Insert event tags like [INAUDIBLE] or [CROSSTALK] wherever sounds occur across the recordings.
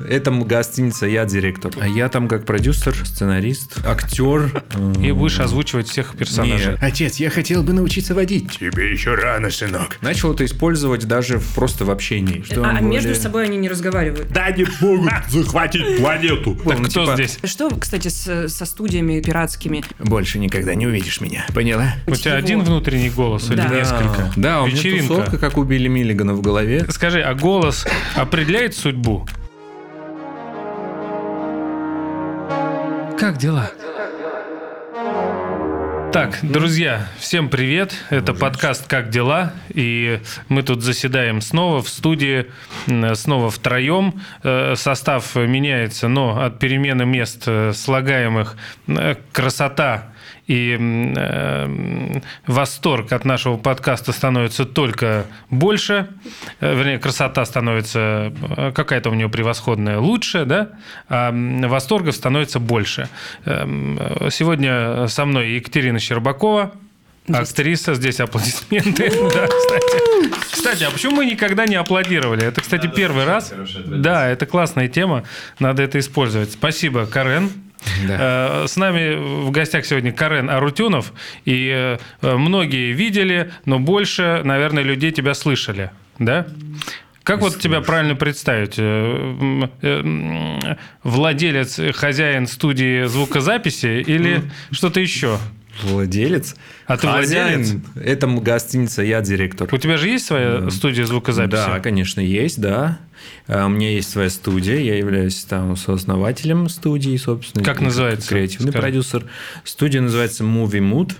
Это гостиница, я директор. А я там как продюсер, сценарист, актер. И будешь озвучивать всех персонажей. Нет. Отец, я хотел бы научиться водить. Тебе еще рано, сынок. Начал это использовать даже просто в общении. Что А более- между собой они не разговаривают. Да не могут [LAUGHS] захватить планету. Так кто типа, здесь? Что, кстати, со студиями пиратскими? Больше никогда не увидишь меня. Поняла? У тебя один внутренний голос или несколько? Да, у меня Вечеринка. тусовка, как у Билли Миллигана в голове. Скажи, а голос определяет судьбу? Как дела? Так, друзья, всем привет. Это подкаст «Как дела?» И мы тут заседаем снова в студии, снова втроем. Э, Состав меняется, но от перемены мест э, слагаемых э, красота и э, восторг от нашего подкаста становится только больше. Э, Вернее, красота становится э, какая-то у нее превосходная лучше, да? А восторгов становится больше. Э, Сегодня со мной Екатерина Щербакова, актриса. Здесь аплодисменты. Да, кстати. Кстати, а почему мы никогда не аплодировали? Это, кстати, первый раз. Да, это классная тема. Надо это использовать. Спасибо, Карен. Э, С нами в гостях сегодня Карен Арутюнов. И э, многие видели, но больше, наверное, людей тебя слышали. Да? Как вот тебя правильно представить? Э, Владелец, хозяин студии звукозаписи или что-то еще? Владелец. А ты Хозяин. владелец? Это гостиница, я директор. У тебя же есть своя студия звукозаписи? Да, конечно, есть, да. А, У меня есть своя студия, я являюсь там сооснователем студии, собственно. Как называется? Креативный Скажи. продюсер. Студия называется Movie Mood,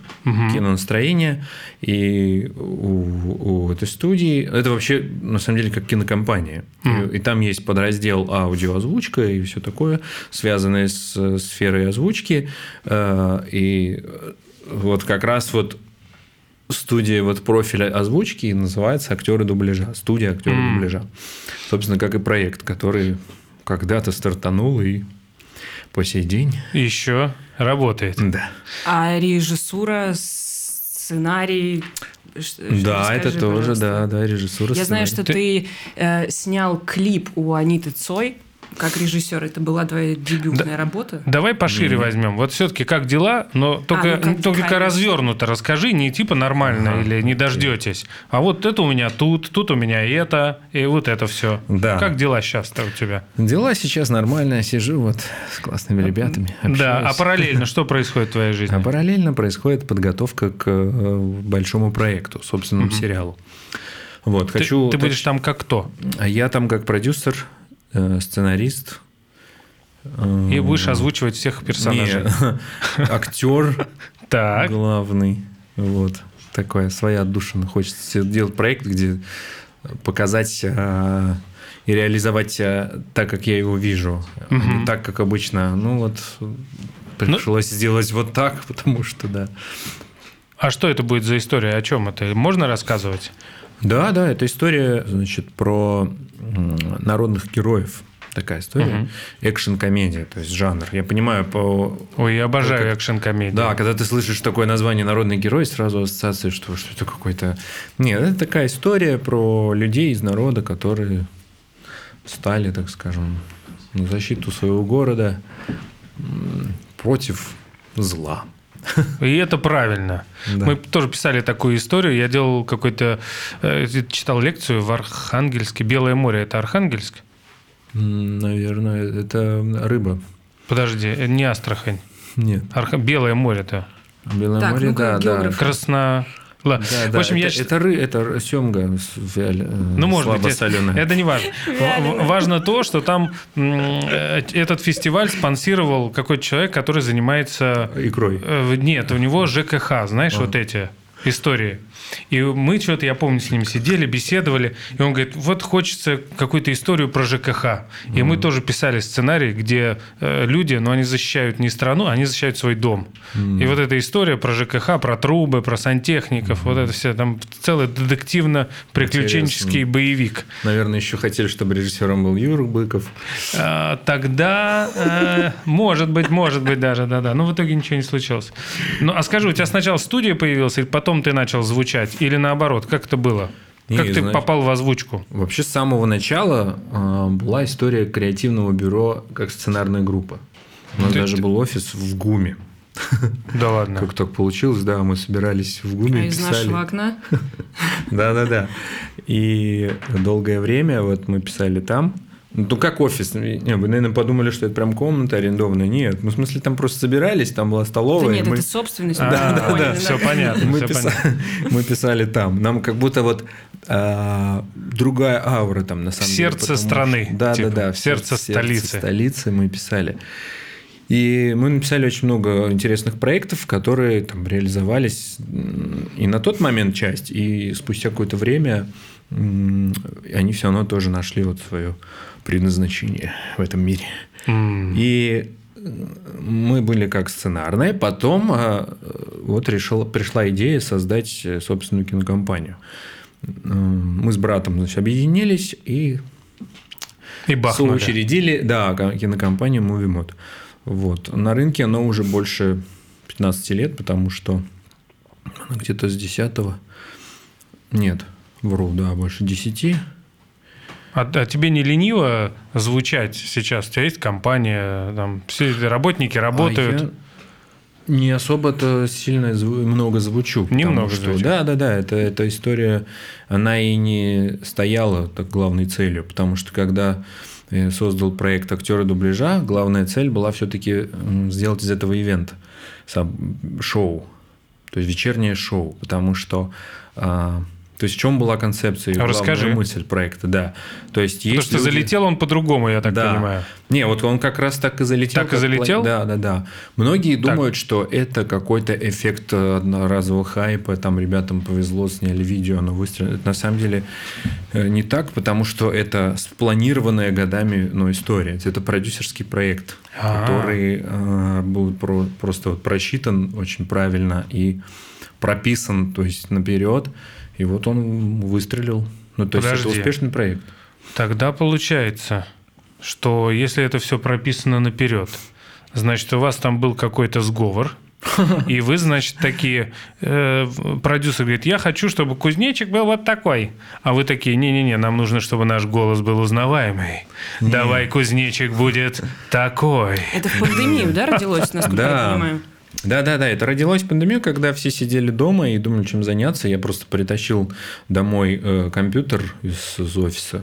кинонастроение. И у, у этой студии, это вообще на самом деле как кинокомпания. И, и там есть подраздел аудиоозвучка и все такое, связанное с э, сферой озвучки. Э, И э, вот как раз вот студия вот профиля озвучки называется актеры дубляжа. Студия актеры дубляжа. Собственно, как и проект, который когда-то стартанул и по сей день. Еще работает. Да. А режиссура, сценарий... ш- Да, расскажи, это тоже, пожалуйста. да, да, режиссура. Я знаю, что сценарий. ты э, снял клип у Аниты Цой как режиссер. Это была твоя дебютная работа. Давай пошире возьмем. Вот все-таки как дела, но только, ну как- только конечно. развернуто расскажи, не типа нормально или не дождетесь. А вот это у меня тут, тут у меня это, и вот это все. Да. Как дела сейчас-то у тебя? Дела сейчас нормально, сижу вот с классными ребятами. Да, а общаюсь. параллельно что [LAUGHS] происходит в твоей жизни? А параллельно происходит подготовка к э, большому проекту, собственному сериалу. Вот, Ты, хочу... ты будешь там как кто? А я там как продюсер, сценарист. э, И будешь озвучивать всех персонажей. не, [LAUGHS] актер [LAUGHS] Так. главный. Вот. Такая своя отдушина. Хочется делать проект, где показать э, и реализовать э, так, как я его вижу. а Не так, как обычно. Ну вот пришлось сделать вот так, [LAUGHS] потому что да. А что это будет за история? О чем это? Можно рассказывать? Да, да, это история, значит, про народных героев. Такая история. Экшн-комедия, то есть жанр. Я понимаю, по Ой, я обожаю экшн-комедии. Да, когда ты слышишь такое название «Народный герой», сразу ассоциация, что, что это какой-то... Нет, это такая история про людей из народа, которые стали, так скажем, на защиту своего города против зла. [LAUGHS] И это правильно. Да. Мы тоже писали такую историю. Я делал какой-то... э, читал лекцию в Архангельске. Белое море – это Архангельск? Наверное, это рыба. Подожди, э, не Астрахань. Нет. Арха- Белое море-то. Белое Так, море, ну-ка, да, да. Красно... Да, в да, общем, я это, считаю- это, ры, это семга вяль- э, Ну, может быть, это, слабосоленая. это не важно. Важно то, что там этот фестиваль спонсировал какой-то человек, который занимается... Икрой. э, Нет, у него ЖКХ, знаешь, вот эти истории. И мы что-то, я помню, с ним сидели, беседовали, и он говорит, вот хочется какую-то историю про ЖКХ. И мы тоже писали сценарий, где э, люди, но они защищают не страну, они защищают свой дом. И вот эта история про ЖКХ, про трубы, про сантехников, вот это все, там целый детективно-приключенческий боевик. Наверное, еще хотели, чтобы режиссером был Юра Быков. А, Тогда, э, может быть, может быть даже, да-да. Но в итоге ничего не случилось. Ну, а скажи, у тебя сначала студия появилась, или потом ты начал звучать? Или наоборот, как это было? Не, Как ты знаешь, попал в озвучку? Вообще с самого начала э, была история креативного бюро как сценарная группа. У нас Ты- даже ты- был офис в ГУМе. Да ладно. Как так получилось, да, мы собирались в ГУМе А и из писали. нашего окна? [LAUGHS] Да-да-да. И долгое время вот мы писали там. Ну, как офис. Не, вы, наверное, подумали, что это прям комната арендованная. Нет, ну, в смысле, там просто собирались, там была Да столовая. нет, мы- это собственность. Мы [LAUGHS] да, поняли, да, все понятно. мы, понятно. [LAUGHS] мы писали там. Нам как будто вот а, другая аура там на самом сердце деле. потому страны, что- Да, типа, да, да. сердце столицы. столицы мы писали. И мы написали очень много интересных проектов, которые там реализовались и на тот момент часть, и спустя какое-то время они все равно тоже нашли вот свое предназначение в этом мире. М. И мы были как сценарные, потом э, вот решила, пришла идея создать э, собственную кинокомпанию. Мы с братом значит, объединились и И бахнули. соучредили да, ко- кинокомпанию Movie Mod. Вот. На рынке оно уже больше 15 лет, потому что где-то с 10 Нет, вру, да, больше 10. А, а тебе не лениво звучать сейчас? У тебя есть компания, там все работники работают. А я не особо-то сильно зву- много звучу. Немного что, звучишь. Да, да, да. Это, эта история, она и не стояла так главной целью, потому что когда я создал проект актера дубляжа, главная цель была все-таки сделать из этого ивент, сам- шоу, то есть вечернее шоу, потому что а, то есть в чем была концепция и А расскажи. мысль проекта, да. То есть Потому есть что люди- залетел он по-другому, я так да. понимаю. Не, вот он как раз так и залетел. Так и залетел? пла- Да, да, да. Многие думают, что это какой-то эффект одноразового хайпа. Там ребятам повезло, сняли видео, оно выстрелило. Это на самом деле э, не так, потому что это спланированная годами ну, история. Это продюсерский проект, А. который э, был про- просто вот просчитан очень правильно и прописан, то есть наперед. И вот он выстрелил. Ну, то есть это Подожди. успешный проект. Тогда получается, что если это все прописано наперед, значит, у вас там был какой-то сговор, и вы, значит, такие, э, продюсер говорит, я хочу, чтобы кузнечик был вот такой. А вы такие, не-не-не, нам нужно, чтобы наш голос был узнаваемый. Давай кузнечик будет такой. Это в пандемию, да, родилось, насколько я понимаю? Да, да, да. Это родилось в пандемию, когда все сидели дома и думали, чем заняться. Я просто притащил домой э, компьютер из, из офиса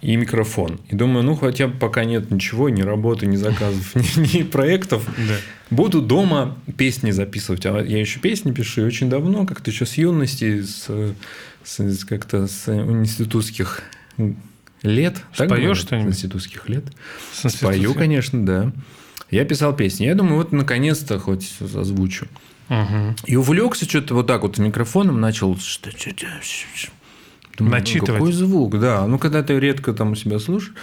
и микрофон. И думаю, ну хотя бы пока нет ничего, ни работы, ни заказов, [LAUGHS] ни, ни проектов. Да. Буду дома песни записывать. А я еще песни пишу и очень давно, как-то еще с юности, с, как-то с институтских лет. Споешь что-нибудь? С институтских лет. С. Спою, конечно, да. Я писал песни. Я думаю, вот наконец-то хоть озвучу. Мгм. И увлекся что-то вот так вот микрофоном, начал... Думаю, ну, Начитывать. Какой звук, да. Ну, когда ты редко там у себя слушаешь,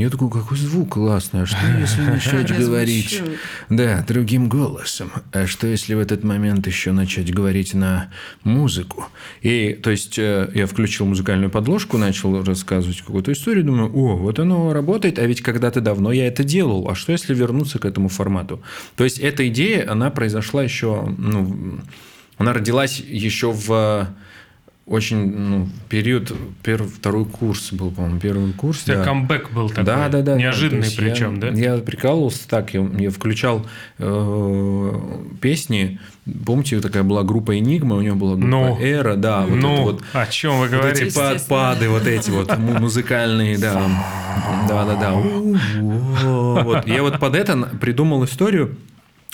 я такой, какой звук классный. А что, если [LAUGHS] начать говорить... Да, другим голосом. А что, если в этот момент еще начать говорить на музыку? И, то есть, э, я включил музыкальную подложку, начал рассказывать какую-то историю, думаю, о, вот оно работает, а ведь когда-то давно я это делал. А что, если вернуться к этому формату? То есть, эта идея, она произошла еще, ну, она родилась еще в очень ну, период, первый, второй курс был, по-моему, первый курс. У тебя да. камбэк был такой. Да, да, да. Неожиданный причем, я, да? Я прикалывался так, я, я включал э, песни. Помните, такая была группа Enigma, у него была группа Ну. Эра, да, вот ну, вот. о чем вы Вот говорите? эти подпады, вот эти вот му- музыкальные, да. Да, да, да. [LAUGHS] Вот. Я вот под это придумал историю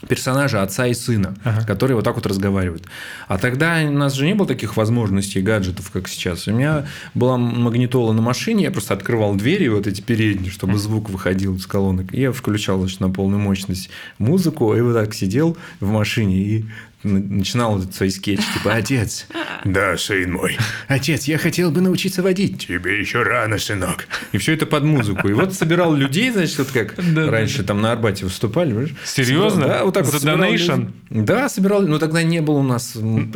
персонажа отца и сына, которые вот так вот разговаривают. А тогда у нас же не было таких возможностей гаджетов, как сейчас. У меня была магнитола на машине, я просто открывал двери вот эти передние, чтобы звук выходил из колонок. И я включал значит, на полную мощность музыку, и вот так сидел в машине и начинал свои скетчи, типа, отец, Да, сын мой, отец, я хотел бы научиться водить. тебе еще рано, сынок. И все это под музыку. И вот собирал людей, значит, вот как Да, раньше там на Арбате выступали. понимаешь? Серьезно? Собирал, Да, вот так За вот людей. Да, собирал. Но тогда не было у нас. Но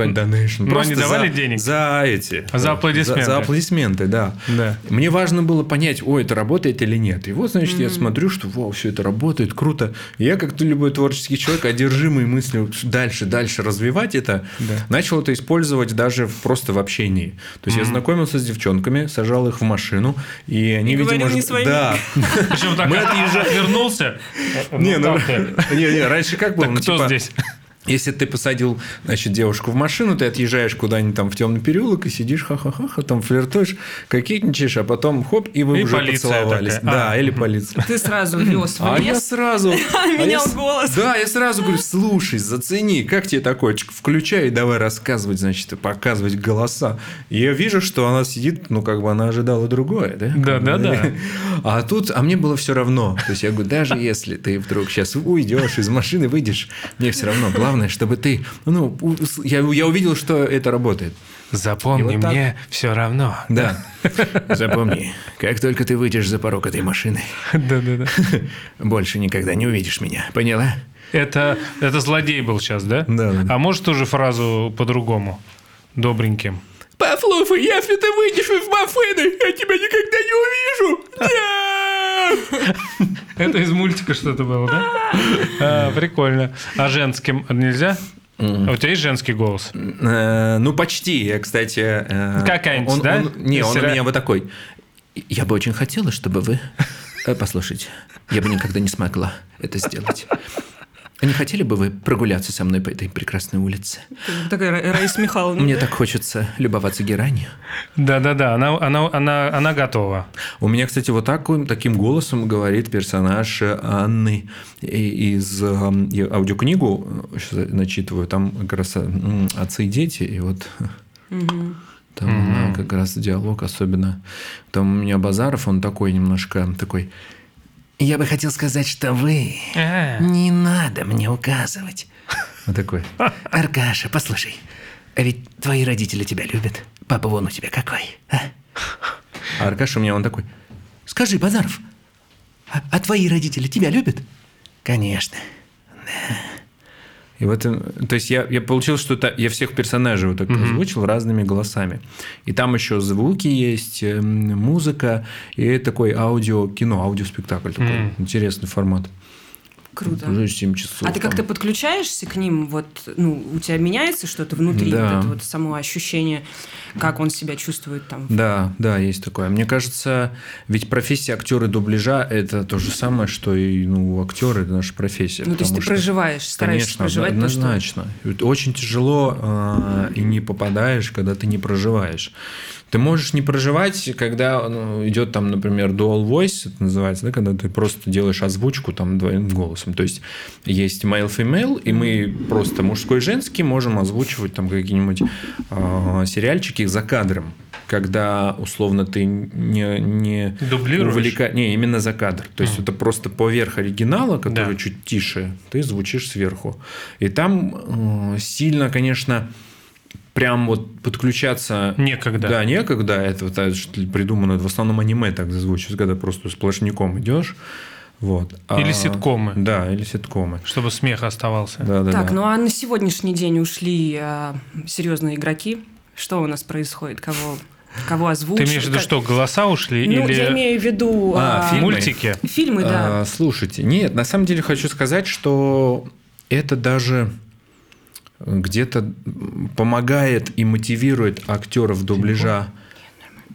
Просто они давали за- денег? За эти. За аплодисменты. За, за аплодисменты, да. Да. Мне важно было понять, ой, это работает или нет. И вот, значит, я смотрю, что, вау, все это работает, круто. И я, как любой творческий человек, одержимый мыслью, дальше, дальше дальше развивать это, начал это использовать даже в- просто в общении. То есть я знакомился с девчонками, сажал их в машину, и они, И видимо... не ж- своими. Да. [LAUGHS] Причем так отвернулся. Не, ну, ты? не, не, раньше как было? Ну, кто типа, здесь? Если ты посадил, значит, девушку в машину, ты отъезжаешь куда-нибудь там в темный переулок и сидишь, ха-ха-ха, там флиртуешь, кокетничаешь, а потом хоп, и вы И уже поцеловались. такая. Да, А. или полиция. Ты сразу вез в А я лес. сразу... [LAUGHS] а я Менял голос. Да, я сразу говорю, слушай, зацени, как тебе такое? Включай и давай рассказывать, значит, и показывать голоса. И я вижу, что она сидит, ну, как бы она ожидала другое, да? Да, Как да, бы, да. [LAUGHS] А тут, а мне было все равно. То есть я говорю, даже если ты вдруг сейчас уйдешь из машины, выйдешь, мне все равно. Главное, чтобы ты, ну, я, я увидел, что это работает. Запомни, И вот так. мне все равно. Да. Запомни, как только ты выйдешь за порог этой машины, Да-да-да. [LAUGHS] больше никогда не увидишь меня. Поняла? Это, это злодей был сейчас, да? Да, да, да. А может тоже фразу по-другому? Добреньким. Послушай, если ты выйдешь из машины, я тебя никогда не увижу. [LAUGHS] Нет! [LAUGHS] Это из мультика что-то было, да? [LAUGHS] А, прикольно. А женским нельзя? А у тебя есть женский голос? Э, Ну, почти. Я, кстати... э, Какая-нибудь, да? Не, он у меня вот такой. Я бы очень хотела, чтобы вы... Э, Послушайте, я бы никогда не смогла это сделать. Не хотели бы вы прогуляться со мной по этой прекрасной улице? Такая Ра- Раиса Михайловна. Мне так хочется любоваться геранью. Да-да-да, она, она, она, она готова. У меня, кстати, вот таким, таким голосом говорит персонаж э, Анны из э, я аудиокнигу э, щас начитываю, там как раз э, отцы и дети, и вот там она как раз диалог особенно. Там у меня Базаров, он такой немножко такой. Я бы хотел сказать, что вы А, не надо мне указывать. [LAUGHS] Вот такой. Аркаша, послушай, а ведь твои родители тебя любят. Папа вон у тебя какой, а? А Аркаша у меня он такой. Скажи, Базаров, а, а твои родители тебя любят? Конечно. Да. И вот, э, то есть я, я получил, что это, я всех персонажей вот так озвучил разными голосами. И там еще звуки есть, э, м, музыка, и такой аудио-кино, аудиоспектакль такой. Интересный формат. Круто. Уже 7 часов. А ты как-то подключаешься к ним? Вот, ну, у тебя меняется что-то внутри, Да. вот это вот само ощущение, как он себя чувствует там? Да, да, есть такое. Мне кажется, ведь профессия актера дубляжа – это то же самое, что и ну, актеры – это наша профессия. Ну, то есть ты что- проживаешь, стараешься Конечно, проживать то, что... однозначно. Очень тяжело э, и не попадаешь, когда ты не проживаешь. Ты можешь не проживать, когда ну, идет там, например, dual voice, это называется, да, когда ты просто делаешь озвучку там двойным голосом. То есть есть male-female, и мы просто мужской и женский можем озвучивать там какие-нибудь э, сериальчики за кадром когда условно ты не, не Дублируешь? увлека- Не, именно за кадр. То есть это просто поверх оригинала, который Да. чуть тише, ты звучишь сверху. И там э, сильно, конечно, прям вот подключаться... Некогда. Да, некогда. Это вот это что придумано. В основном аниме так звучит, когда просто сплошняком идешь. Вот. Или А, ситкомы. Да, или ситкомы. Чтобы смех оставался. Да, да, Так, да. ну а на сегодняшний день ушли а, серьезные игроки. Что у нас происходит? Кого, кого Ты озвучивают? имеешь в виду, Как- что голоса ушли? Ну, или я имею в виду... А, а, фильмы? мультики? Фильмы, да. А, слушайте, нет, на самом деле хочу сказать, что это даже где-то помогает и мотивирует актеров дубляжа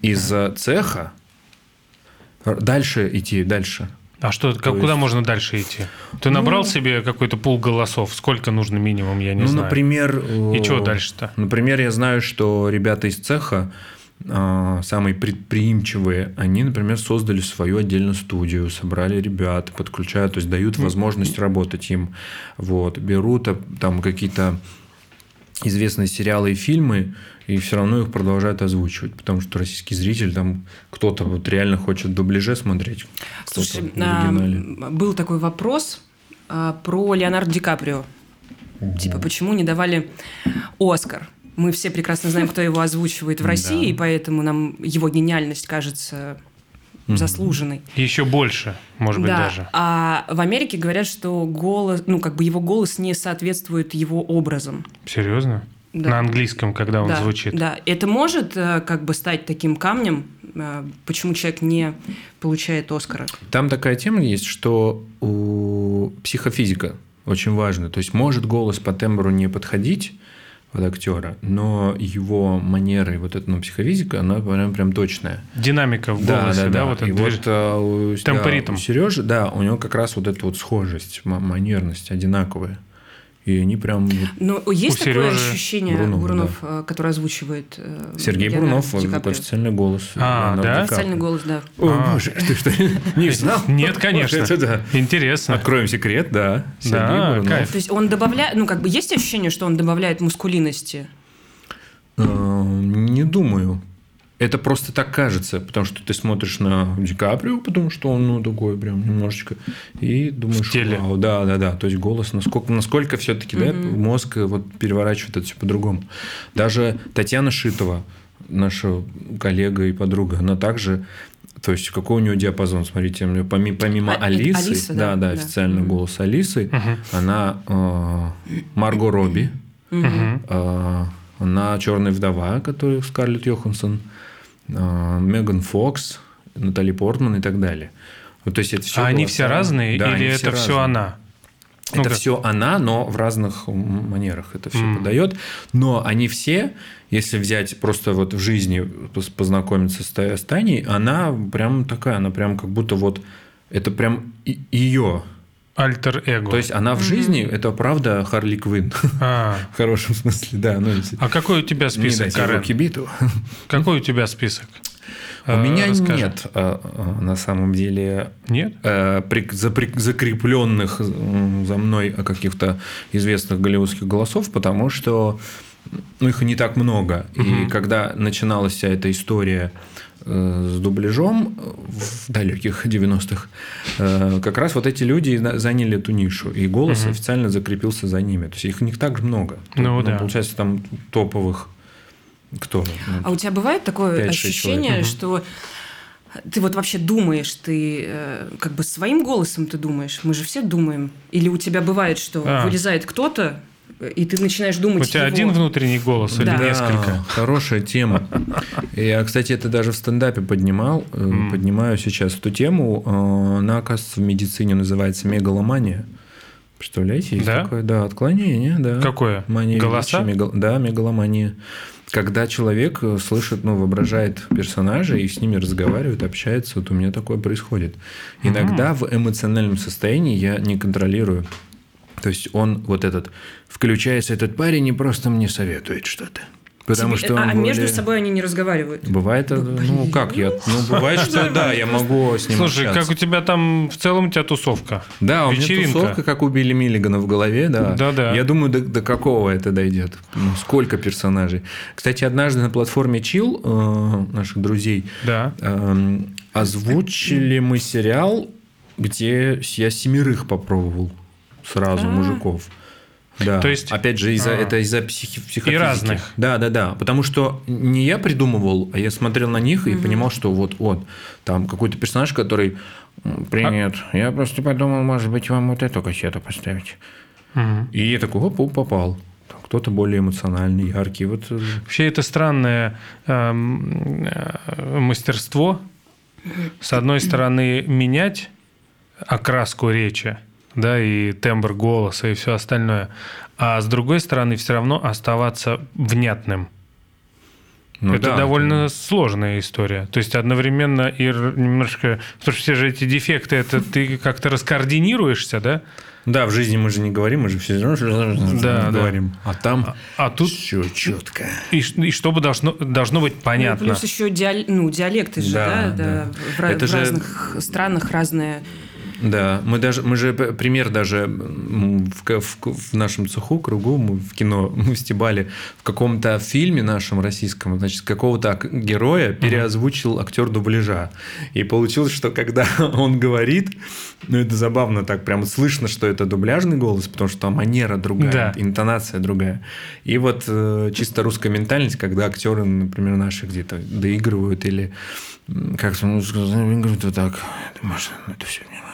из цеха дальше идти, дальше. А что, как, есть- куда можно дальше идти? Ты набрал себе какой-то пул голосов? Сколько нужно минимум, я не ну, знаю. например... И э, чего дальше-то? Например, я знаю, что ребята из цеха, самые предприимчивые, они, например, создали свою отдельную студию, собрали ребят, подключают, то есть дают возможность работать им. Вот, берут а, там какие-то известные сериалы и фильмы, и все равно их продолжают озвучивать, потому что российский зритель там кто-то вот реально хочет в дубляже смотреть, Слушай, а, был такой вопрос а, про Леонардо Ди Каприо. Типа, почему не давали Оскар? Мы все прекрасно знаем, кто его озвучивает в России, и поэтому нам его гениальность кажется заслуженной. Еще больше, может быть, да, даже. а в Америке говорят, что голос, ну, как бы его голос не соответствует его образом. Серьезно? Да. На английском, когда он да, звучит. Да, это может э, как бы стать таким камнем, э, почему человек не получает Оскара. Там такая тема есть, что у психофизика очень важно. То есть может голос по тембру не подходить под актера, но его манеры, вот эта ну, психофизика, она прям, прям точная. Динамика в голосе, да, вот и это вот движ- а, у, и да, у Сережи, да, у него как раз вот эта вот схожесть, ма- манерность одинаковая. И они прям... Но есть такое Сережи ощущение, Бурунова, Бурунов, э, который озвучивает э, Сергей Леонардо Бурунов, такой официальный голос. А, да? Официальный голос, да. О, А. боже, ты что, [LAUGHS] не знал? Нет, конечно. Это да. Интересно. Откроем секрет, да. Сергей Да, Бурунов. кайф. То есть он добавляет, ну как бы есть ощущение, что он добавляет мускулинности? Э, Не думаю. Это просто так кажется, потому что ты смотришь на Ди Каприо, потому что он ну, такой прям немножечко, и думаешь, В теле. вау, да, да, да. То есть голос, насколько, насколько все-таки да, мозг э, вот переворачивает это все по-другому. Даже Татьяна Шитова, наша коллега и подруга, она также то есть, какой у нее диапазон? Смотрите, у нее помимо, помимо А, Алисы, Алиса, да, да, да, да. официальный голос Алисы, она э, Марго Робби, Мгм. а, она Черная вдова, которая Скарлетт Йоханссон, Меган Фокс, Натали Портман и так далее. Вот, то есть это все А они все разные Да, или это все разные. она? Это Ну-ка. все она, но в разных манерах это все М. подает. Но они все, если взять просто вот в жизни познакомиться с с Таней, она прям такая, она прям как будто вот это прям ее. Альтер-эго. То есть она в жизни это правда Харли Квинн А, [LAUGHS] в хорошем смысле, да. Ну, если а какой у тебя не список, Карен? кибиту. [LAUGHS] Какой у тебя список? У Э, меня расскажи. нет а, а, на самом деле Нет? э, закрепленных за мной каких-то известных голливудских голосов, потому что ну, их не так много. И когда начиналась вся эта история с дубляжом э, в далеких 90-х, э, как раз вот эти люди заняли эту нишу, и голос официально закрепился за ними. То есть их не так много. Ну да. Получается, там топовых кто? Ну, А у тебя бывает такое 5-6 ощущение, человек. что ты вот вообще думаешь, ты э, как бы своим голосом ты думаешь? Мы же все думаем. Или у тебя бывает, что А. вылезает кто-то, э, и ты начинаешь думать У тебя его. один внутренний голос или Да. несколько? Хорошая тема. Я, кстати, это даже в стендапе поднимал, э, поднимаю сейчас эту тему. Э, Она, оказывается, в медицине называется мегаломания. Представляете, есть Да? такое, да, отклонение, да. Какое? Мания Голоса? величия, мегал- Да, мегаломания. Когда человек э, слышит, ну, воображает персонажа и с ними разговаривает, общается, вот у меня такое происходит. Иногда в эмоциональном состоянии я не контролирую. То есть он вот этот включается этот парень и просто мне советует что-то. Потому Тебе- что он а между более- собой они не разговаривают. Бывает, э, ну как я, ну бывает, что да, я могу с ним Слушай, общаться. как у тебя там в целом у тебя тусовка? Да, у меня Вечеринка. тусовка, как у Билли Миллигана в голове, да. Да-да. Я думаю, до, до какого это дойдет. Ну, сколько персонажей. Кстати, однажды на платформе Chill э, наших друзей Да. эм, озвучили мы сериал, где я семерых попробовал сразу А. мужиков. Да. То есть- опять же, из-за, А. это из-за психи, психофизики. разных. Да, да, да. Потому что не я придумывал, а я смотрел на них и понимал, что вот, вот, там какой-то персонаж, который «М, Привет. Я просто подумал, может быть, вам вот эту кассету поставить. И я такой, оп, оп, попал. Кто-то более эмоциональный, яркий. Вот э, Вообще это странное эм, э, мастерство. С одной стороны, менять окраску речи, да, и тембр голоса, и все остальное. А с другой стороны, все равно оставаться внятным. ну это да, довольно сложная история. То есть одновременно и немножко... Потому что все же эти дефекты, это ты как-то раскоординируешься, да? Да, в жизни мы же не говорим, мы же все равно Да, да. говорим. А там А тут все четко. и, и чтобы должно, должно быть Ну, понятно. плюс еще диал- ну, диалекты же, Да, да, да. да, В, Это в же- разных странах разные. Да, мы даже, мы же п- пример даже в, в, в нашем цеху, кругу, мы в кино [LAUGHS] мы стебали в каком-то фильме нашем российском, значит, какого-то ак- героя переозвучил актер дубляжа. И получилось, что когда [LAUGHS] он говорит, ну это забавно так, прям слышно, что это дубляжный голос, потому что манера другая, Да. интонация другая. И вот э, чисто русская ментальность, когда актеры, например, наши где-то доигрывают или как-то ну, играют вот так, Маша, ну это все не.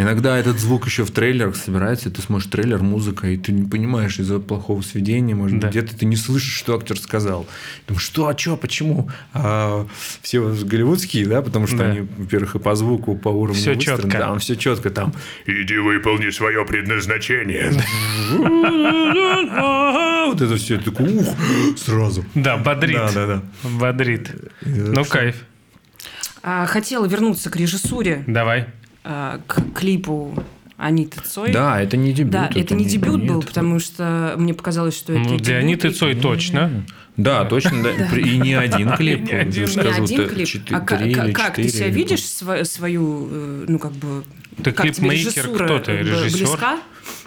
Иногда этот звук еще в трейлерах собирается, и ты смотришь трейлер, музыка, и ты не понимаешь из-за плохого сведения, может Да. быть, где-то ты не слышишь, что актер сказал. Думаешь, что, а что, почему? А все вот голливудские, да, потому что Да. они, во-первых, и по звуку, по уровню Всё выстроены, чётко. Там все четко, там. Иди выполни свое предназначение. [LAUGHS] Вот это все, такой, ух, сразу. Да, бодрит. Да, да, да. Бодрит. Ну, кайф. А, хотела вернуться к режиссуре, Давай. А, к клипу Аниты Цой. Да, это не дебют. Да, это не дебют был, нет. потому что мне показалось, что это Ну, для дебют, Аниты и- Цой точно. Да, точно, да. И не один [LAUGHS] клип. Не один. Не клип. четы- а или как ты себя не видишь свою, э, ну как бы, Ты клипмейкер, кто ты, э, режиссер? близка?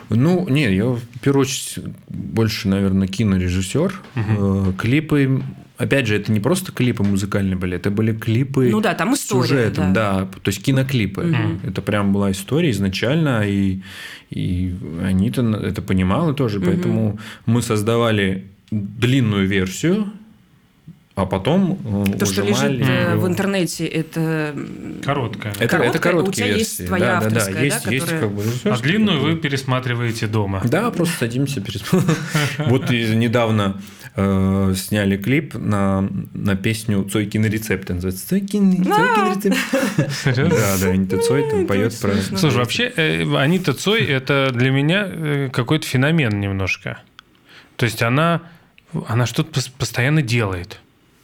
Ну, не, я в первую очередь больше, наверное, кинорежиссер. Э, Клипы, опять же, это не просто клипы музыкальные были, это были клипы Ну да, там с история, сюжетом, да. да. то есть киноклипы. Это прям была история изначально, и, и Анита это понимала тоже, поэтому мы создавали длинную версию, а потом э, То, что ужимали лежит э, её. в интернете, это... Короткая. Это, Короткая, это короткие у тебя есть версии. твоя да, да, авторская, да, да, есть, есть которая- как бы А режиссерская, длинную вы пересматриваете дома. Да, просто садимся перед... [LAUGHS] Вот и недавно э, сняли клип на, на песню Цойкин рецепт. Называется Цойкин, Цойкин рецепт. Да, да, Анита Цой там поет про... Слушай, вообще, Анита Цой это для меня какой-то феномен немножко. То есть она, она что-то пос- постоянно делает.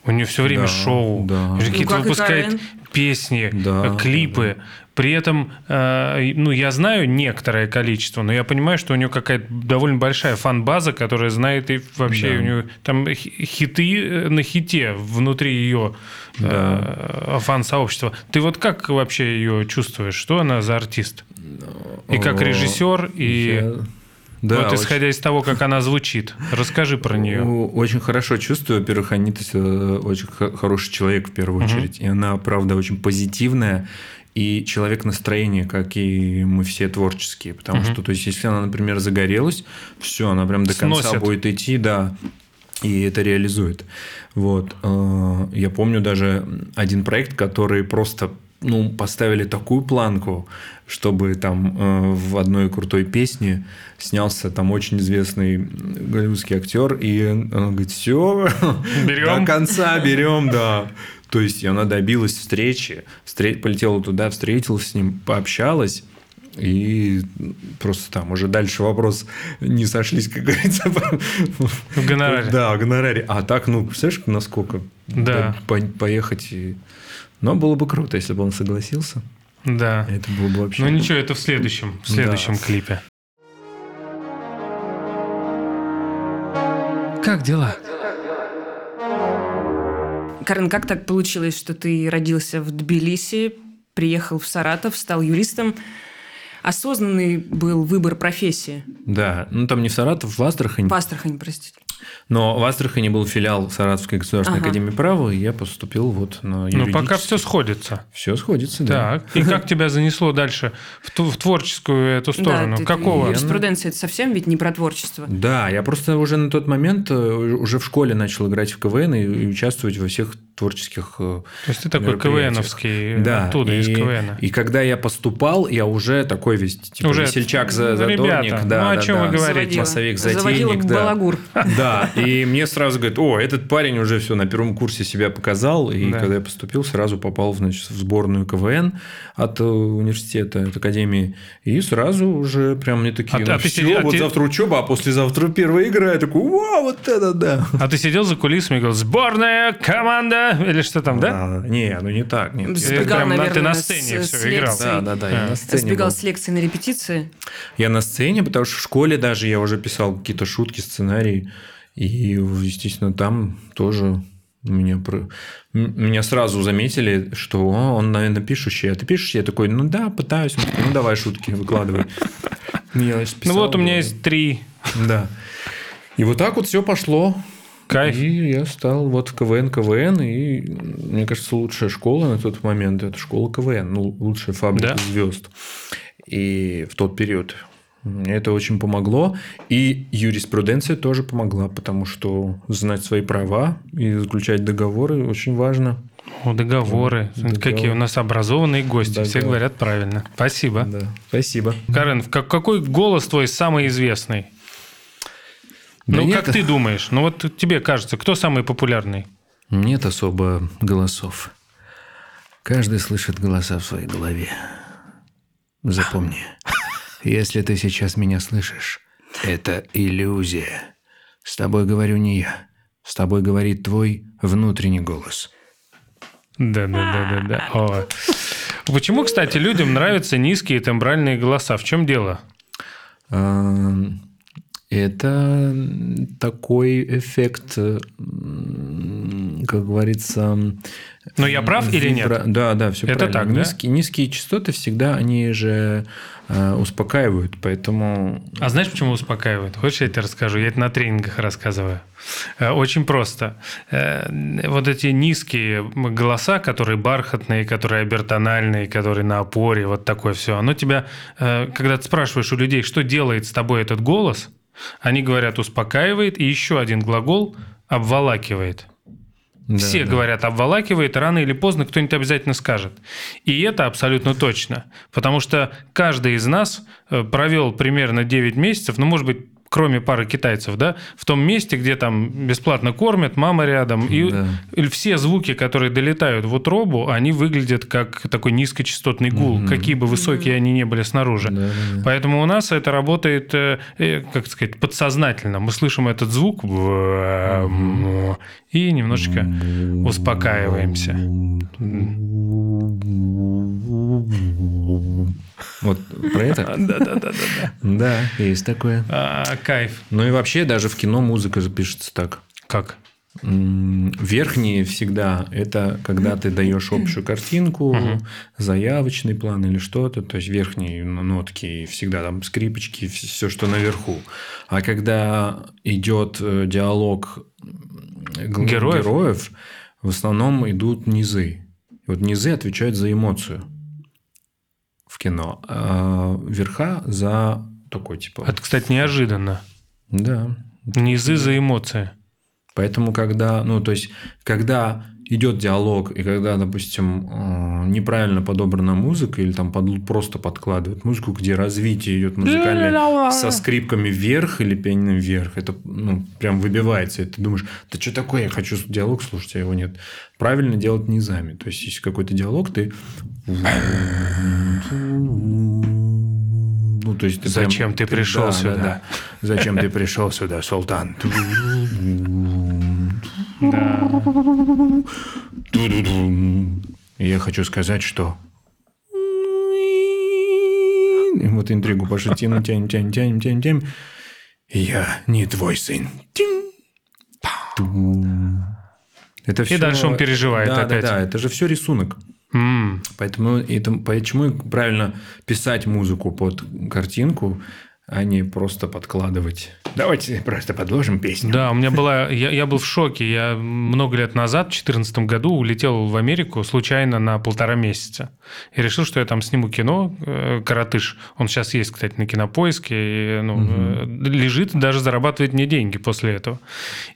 У нее все время Да, шоу, да. какие-то Ну, выпускает Карен. песни, Да, э, клипы. При этом, э, ну, я знаю некоторое количество, но я понимаю, что у нее какая-то довольно большая фан-база, которая знает и вообще Да. у нее там хи- хиты э, на хите внутри ее э, фан-сообщества. Ты вот как вообще ее чувствуешь? Что она за артист? И как режиссер, и я- Да, вот очень- исходя из того, как она звучит. Расскажи про нее. Очень хорошо чувствую. Во-первых, Анита э, очень хо- хороший человек в первую очередь. И она, правда, очень позитивная. И человек настроения, как и мы все творческие. Потому что, то есть, если она, например, загорелась, все, она прям до конца будет идти, да. И это реализует. Вот. Э, Я помню даже один проект, который просто ну, поставили такую планку, чтобы там э, в одной крутой песне снялся там очень известный голливудский актер, и он говорит, все, Берем?» до конца берем, да. То есть она добилась встречи, встре- полетела туда, встретилась с ним, пообщалась, и просто там уже дальше вопрос не сошлись, как говорится. В гонораре. Да, в гонораре. А так, ну, представляешь, насколько Да. по- поехать. И... Но было бы круто, если бы он согласился. Да. Это было бы вообще... Ну ничего, это в следующем, в следующем Да. клипе. Как дела? Карен, как так получилось, что ты родился в Тбилиси, приехал в Саратов, стал юристом? Осознанный был выбор профессии. Да, ну там не в Саратов, в Астрахань. В Астрахани, простите. Но в Астрахани был филиал Саратовской государственной Ага. академии права, и я поступил вот на Ну, пока все сходится. Все сходится, да. Так, и как тебя занесло дальше в, ту- в творческую эту сторону? Да, ты- Какого? Юриспруденция – это совсем ведь не про творчество. Да, я просто уже на тот момент э, уже в школе начал играть в КВН и, и участвовать во всех творческих э, То есть ты такой. КВНовский, да, оттуда, и, из КВН. И когда я поступал, я уже такой весь типа Уже, весельчак, за, ну, задорник, ребята, да, ну, о да, чем да. вы говорите? Массовик, затейник, да. балагур. Да, и мне сразу говорят, о, этот парень уже все на первом курсе себя показал, и Да. когда я поступил, сразу попал значит, в сборную КВН от э, университета, от академии, и сразу уже прям мне такие, А ты- ну, а ты всё, сидел- а вот ты- завтра учеба, а послезавтра первая игра, я такой, вау, вот это да. А ты сидел за кулисами и говорил, сборная, команда, или что там, да? А, не, ну не так, нет. С- Сбегал, прям на- ты наверное, на с- сцене с все играл? лекцией. Да, да, да, я А. на сцене Сбегал был. с лекции на репетиции. Я на сцене, потому что в школе даже я уже писал какие-то шутки, сценарии. И, естественно, там тоже меня, про- меня сразу заметили, что «О, он, наверное, пишущий. А ты пишущий? Я такой, ну да, пытаюсь. Такой, ну давай шутки выкладывай. Ну, я ж Ну писал, вот у меня да. есть три. Да. И вот так вот все пошло. Кайф. И я стал вот в КВН, КВН, и мне кажется, лучшая школа на тот момент – это школа КВН, ну, лучшая фабрика Да? звезд. И в тот период мне это очень помогло. И юриспруденция тоже помогла, потому что знать свои права и заключать договоры очень важно. О, договоры. Договор. Какие у нас образованные гости. Все Договор. говорят правильно. Спасибо. Да. Спасибо. Карен, какой голос твой самый известный? Да ну, нет. как ты думаешь? Ну, вот тебе кажется, кто самый популярный? Нет особо голосов. Каждый слышит голоса в своей голове. Запомни, [LAUGHS] если ты сейчас меня слышишь, это иллюзия. С тобой говорю не я. С тобой говорит твой внутренний голос. Да, да, да, да, да. О. Почему, кстати, людям нравятся низкие тембральные голоса? В чем дело? Это такой эффект, э, как говорится... Но я прав или нет? Да, да, все Это правильно. так, да? низкие, низкие частоты всегда, они же э, успокаивают, поэтому... А знаешь, почему успокаивает? Хочешь, я тебе расскажу? Я это на тренингах рассказываю. Э, Очень просто. Вот эти низкие голоса, которые бархатные, которые обертональные, которые на опоре, вот такое все, оно тебя, когда ты спрашиваешь у людей, что делает с тобой этот голос, они говорят успокаивает, и еще один глагол обволакивает. Да, Все да. говорят обволакивает, рано или поздно кто-нибудь обязательно скажет. И это абсолютно точно. Потому что каждый из нас э, провел примерно 9 месяцев, ну, может быть, кроме пары китайцев, да, в том месте, где там бесплатно кормят, мама рядом, и Да. и все звуки, которые долетают в утробу, они выглядят как такой низкочастотный гул, какие бы высокие они не были снаружи. Да, да, да. Поэтому у нас это работает, э, э, как сказать, подсознательно. Мы слышим этот звук и немножечко успокаиваемся. Вот про это? [LAUGHS] Да-да-да. Да, есть такое. Кайф. Ну и вообще даже в кино музыка запишется так. Как? Верхние всегда это когда ты даешь общую картинку, заявочный план или что-то. То есть верхние нотки всегда там скрипочки, все, что наверху. А когда идет э, диалог Героев? героев, в основном идут низы. Вот низы отвечают за эмоцию в кино, а верха за такой типа. Это, кстати, неожиданно. Да. Низы за эмоции. Поэтому, когда, ну, то есть, когда идет диалог, и когда, допустим, э, неправильно подобрана музыка, или там под- просто подкладывают музыку, где развитие идет музыкальное со скрипками вверх или пианино вверх, это ну, прям выбивается. И ты думаешь, да что такое, я хочу диалог слушать, а его нет. Правильно делать низами. То есть, если какой-то диалог, ты... Ну, то есть ты прям- Зачем ты пришел да, сюда? да, да. Зачем ты пришел сюда, султан? [LAUGHS] Я хочу сказать, что... И вот интригу пошли тянем, тянем, тянем, тянем, тянем, тянем. Я не твой сын. Это все... дальше он переживает да, опять. Да, да, это же все рисунок. М. Поэтому это, почему правильно писать музыку под картинку, а не просто подкладывать. Давайте просто подложим песню. Да, у меня была... Я, я был в шоке. Я много лет назад, в 2014 году, улетел в Америку случайно на полтора месяца. И решил, что я там сниму кино э, «Коротыш». Он сейчас есть, кстати, на Кинопоиске. И, ну, э, лежит, даже зарабатывает мне деньги после этого.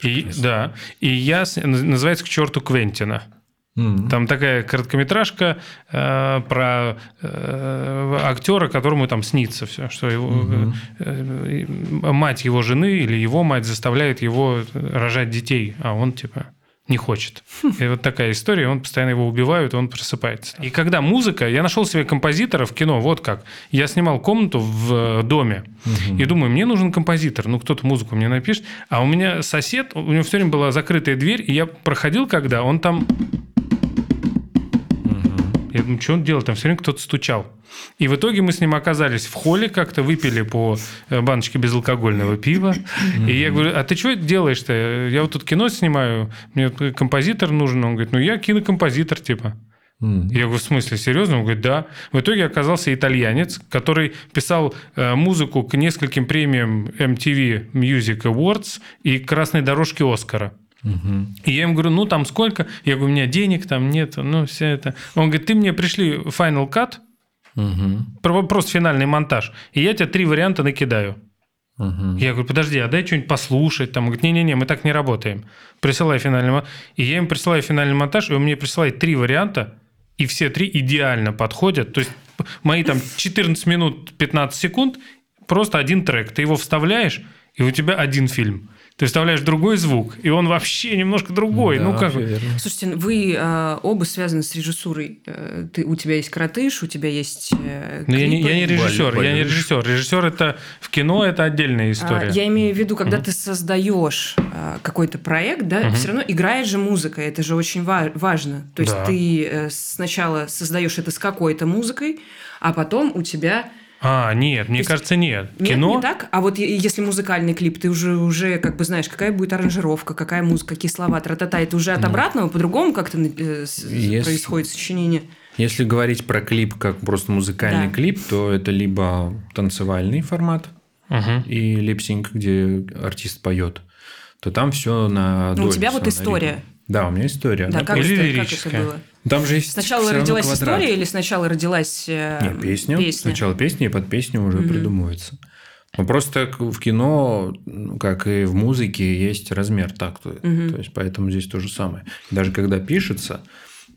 И, да. И я... Называется «К черту Квентина». Там такая короткометражка э, про э, актера, которому там снится все, что его, э, э, мать его жены или его мать заставляет его рожать детей, а он типа не хочет. И вот такая история, он постоянно его убивают, он просыпается. И когда музыка, я нашел себе композитора в кино, вот как. Я снимал комнату в э, доме, и думаю, мне нужен композитор, ну кто-то музыку мне напишет. А у меня сосед, у него все время была закрытая дверь, и я проходил, когда он там я думаю, что он делал? Там все время кто-то стучал. И в итоге мы с ним оказались в холле, как-то выпили по э, баночке безалкогольного пива. И я говорю, а ты что делаешь-то? Я вот тут кино снимаю, мне вот композитор нужен. Он говорит, ну я кинокомпозитор типа. Я говорю, в смысле, серьезно? Он говорит, да. В итоге оказался итальянец, который писал э, музыку к нескольким премиям MTV Music Awards и красной дорожке Оскара. И я ему говорю, ну там сколько? Я говорю, у меня денег там нет, ну все это. Он говорит, ты мне пришли Final Cut, про- просто финальный монтаж, и я тебе три варианта накидаю. Я говорю, подожди, а дай что-нибудь послушать. Там, он говорит, не-не-не, мы так не работаем. Присылай финальный монтаж. И я им присылаю финальный монтаж, и он мне присылает три варианта, и все три идеально подходят. То есть мои там [LAUGHS] 14 минут 15 секунд, просто один трек. Ты его вставляешь, и у тебя один фильм. Ты вставляешь другой звук, и он вообще немножко другой. Да, ну как? верно. Слушайте, вы э, оба связаны с режиссурой. Э, ты, у тебя есть коротыш, у тебя есть э, Ну, я, не, я не клипы. режиссер, я не режиссер. Режиссер это в кино это отдельная А, история. Я имею в виду, когда ты создаешь а, какой-то проект, да, все равно играет же музыка, это же очень ва- важно. То есть Да. ты э, сначала создаешь это с какой-то музыкой, а потом у тебя А, нет, мне есть- кажется, нет. нет, кино. не так. А вот если музыкальный клип, ты уже уже как бы знаешь, какая будет аранжировка, какая музыка, какие слова, тра-та-та. Это уже от обратного по-другому как-то э, Если- происходит сочинение. Если говорить про клип как просто музыкальный Да. клип, то это либо танцевальный формат Мгм. и липсинг, где артист поет, то там все на Ну, у тебя вот история. налито. Да, у меня история. Да, она как, Или это, как лирическая. это было? Там же есть Сначала родилась квадрат. история или сначала родилась э, Нет, песня. песня? Сначала песня, и под песню уже придумывается. Ну, просто в кино, ну, как и в музыке, есть размер такта. То есть, поэтому здесь то же самое. Даже когда пишется,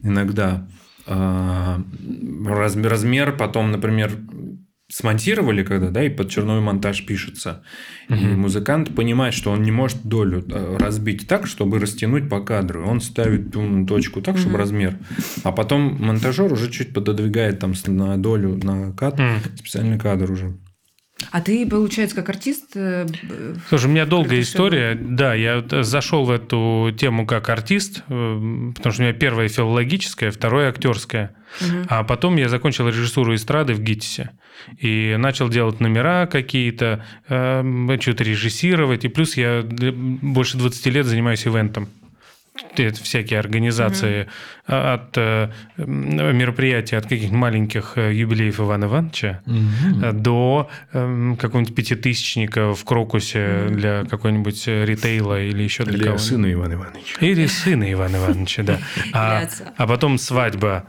иногда размер, размер потом, например, смонтировали когда, да, и под черновой монтаж пишется. И музыкант понимает, что он не может долю э, разбить так, чтобы растянуть по кадру. Он ставит ту точку так, чтобы размер. А потом монтажер уже чуть пододвигает там на долю, на кат, специальный кадр уже. А ты, получается, как артист... э, Слушай, у меня долгая история. Да, я зашел в эту тему как артист, э, потому что у меня первое филологическое, второе актерское. А потом я закончил режиссуру эстрады в ГИТИСе. И начал делать номера какие-то, э, что-то режиссировать. И плюс я для- больше 20 лет занимаюсь ивентом. Это всякие организации а, от э, мероприятий, от каких-нибудь маленьких э, юбилеев Ивана Ивановича э, до эм, какого-нибудь пятитысячника в Крокусе для какой-нибудь э, ритейла или еще для, Для кого сына Ивана Ивановича. Или сына Ивана Ивановича, да. [LAUGHS] А, Для а потом свадьба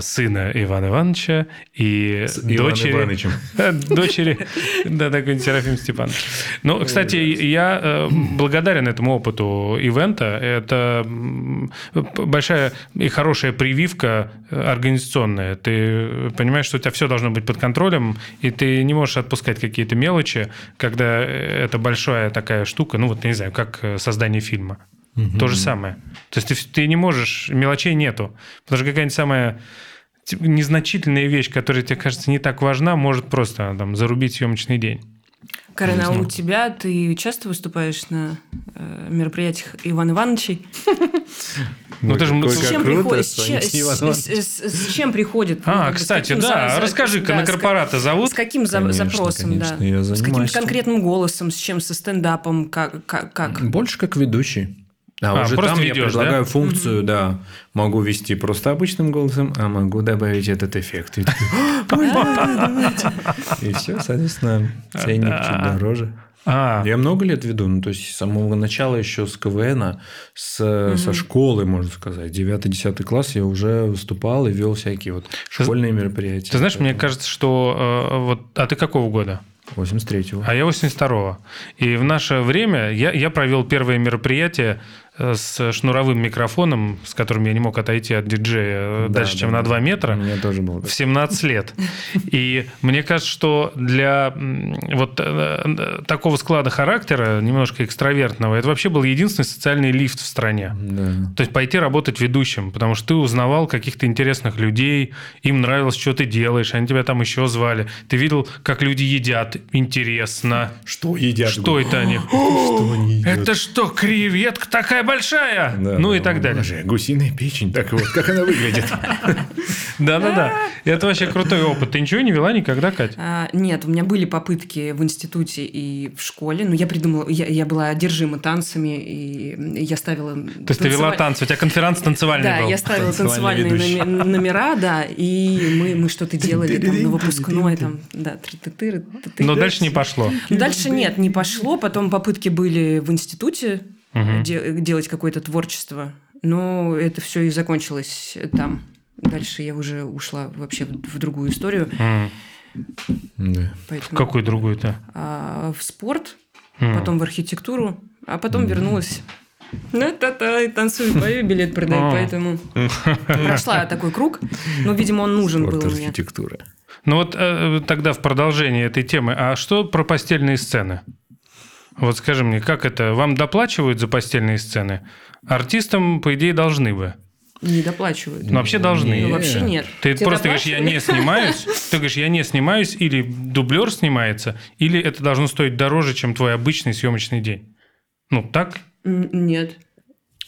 сына Ивана Ивановича и Иваном дочери... Ивановичем. Дочери, [LAUGHS] да, такой Серафим Степанович. Ну, кстати, я э, благодарен этому опыту ивента. Это большая и хорошая прививка э, организационная. Ты понимаешь, что у тебя все должно быть под контролем, и ты не можешь отпускать какие-то мелочи, когда э, это большая такая штука, ну вот, не знаю, как э, создание фильма. То же самое. То есть ты, ты не можешь, мелочей нету. Потому что какая-нибудь самая типа, незначительная вещь, которая тебе кажется не так важна, может просто там зарубить съемочный день. Карен, а у тебя ты часто выступаешь на э, мероприятиях Ивана Ивановичей? Ну, ты же С Как чем, круто, приходит, с, чем- приходит? ну, А, с кстати, да, расскажи-ка, на корпората зовут? С каким запросом, да? с каким конкретным голосом, с чем, со стендапом, как? Больше как ведущий. А, А, уже просто там я ведёшь, предлагаю да? функцию, да. Могу вести просто обычным голосом, а могу добавить этот эффект. И «А, ой, давай, давайте». И все, соответственно, ценник чуть дороже. А, Я много лет веду, ну, то есть с самого начала еще с КВН, с, со школы, можно сказать. 9-10 класс я уже выступал и вел всякие вот школьные мероприятия. ты знаешь, мне кажется, что э, вот... А ты какого года? 83-го. А я 82-го. И в наше время я, я провел первое мероприятие э, с шнуровым микрофоном, с которым я не мог отойти от диджея э, Да, дальше, да, чем да. на 2 У метра. меня тоже было. в 17 лет. [LAUGHS] И мне кажется, что для вот э, э, такого склада характера, немножко экстравертного, это вообще был единственный социальный лифт в стране. Да. То есть пойти работать ведущим, потому что ты узнавал каких-то интересных людей, им нравилось, что ты делаешь, они тебя там еще звали. Ты видел, как люди едят, интересно. Что едят? Что это они? Что они едят? Это что, креветка такая большая? Да, ну да, и так далее. Боже, гусиная печень. Так вот, как она выглядит? [LAUGHS] Да-да-да. Это вообще крутой опыт. Ты ничего не вела никогда, Кать? А, нет, у меня были попытки в институте и в школе, но я придумала, я, была одержима танцами, и я ставила... То есть ты вела танцы, у тебя конференц танцевальный Да, был. я ставила танцевальные номера, да, и мы, мы что-то делали там на выпускной, там, да, ты-ты. Но дальше не пошло. Ну, Дальше нет, не пошло. Потом попытки были в институте де- делать какое-то творчество. Но это все и закончилось там. Дальше я уже ушла вообще в в другую историю. М. Да. Поэтому, Какой другой-то? а, в спорт, М. потом в архитектуру, а потом вернулась. Ну, та-та, и танцую, пою, билет продаю, А. поэтому прошла такой круг. Но, видимо, он нужен Спорт, был мне. архитектура. Ну вот э, тогда в продолжение этой темы. А что про постельные сцены? Вот скажи мне, как это? Вам доплачивают за постельные сцены? Артистам, по идее, должны бы. Не доплачивают. Ну, вообще должны. Ну, вообще нет. Ты Тебе просто говоришь, я не снимаюсь. Ты говоришь, я не снимаюсь, или дублер снимается, или это должно стоить дороже, чем твой обычный съемочный день. Ну, так? Нет.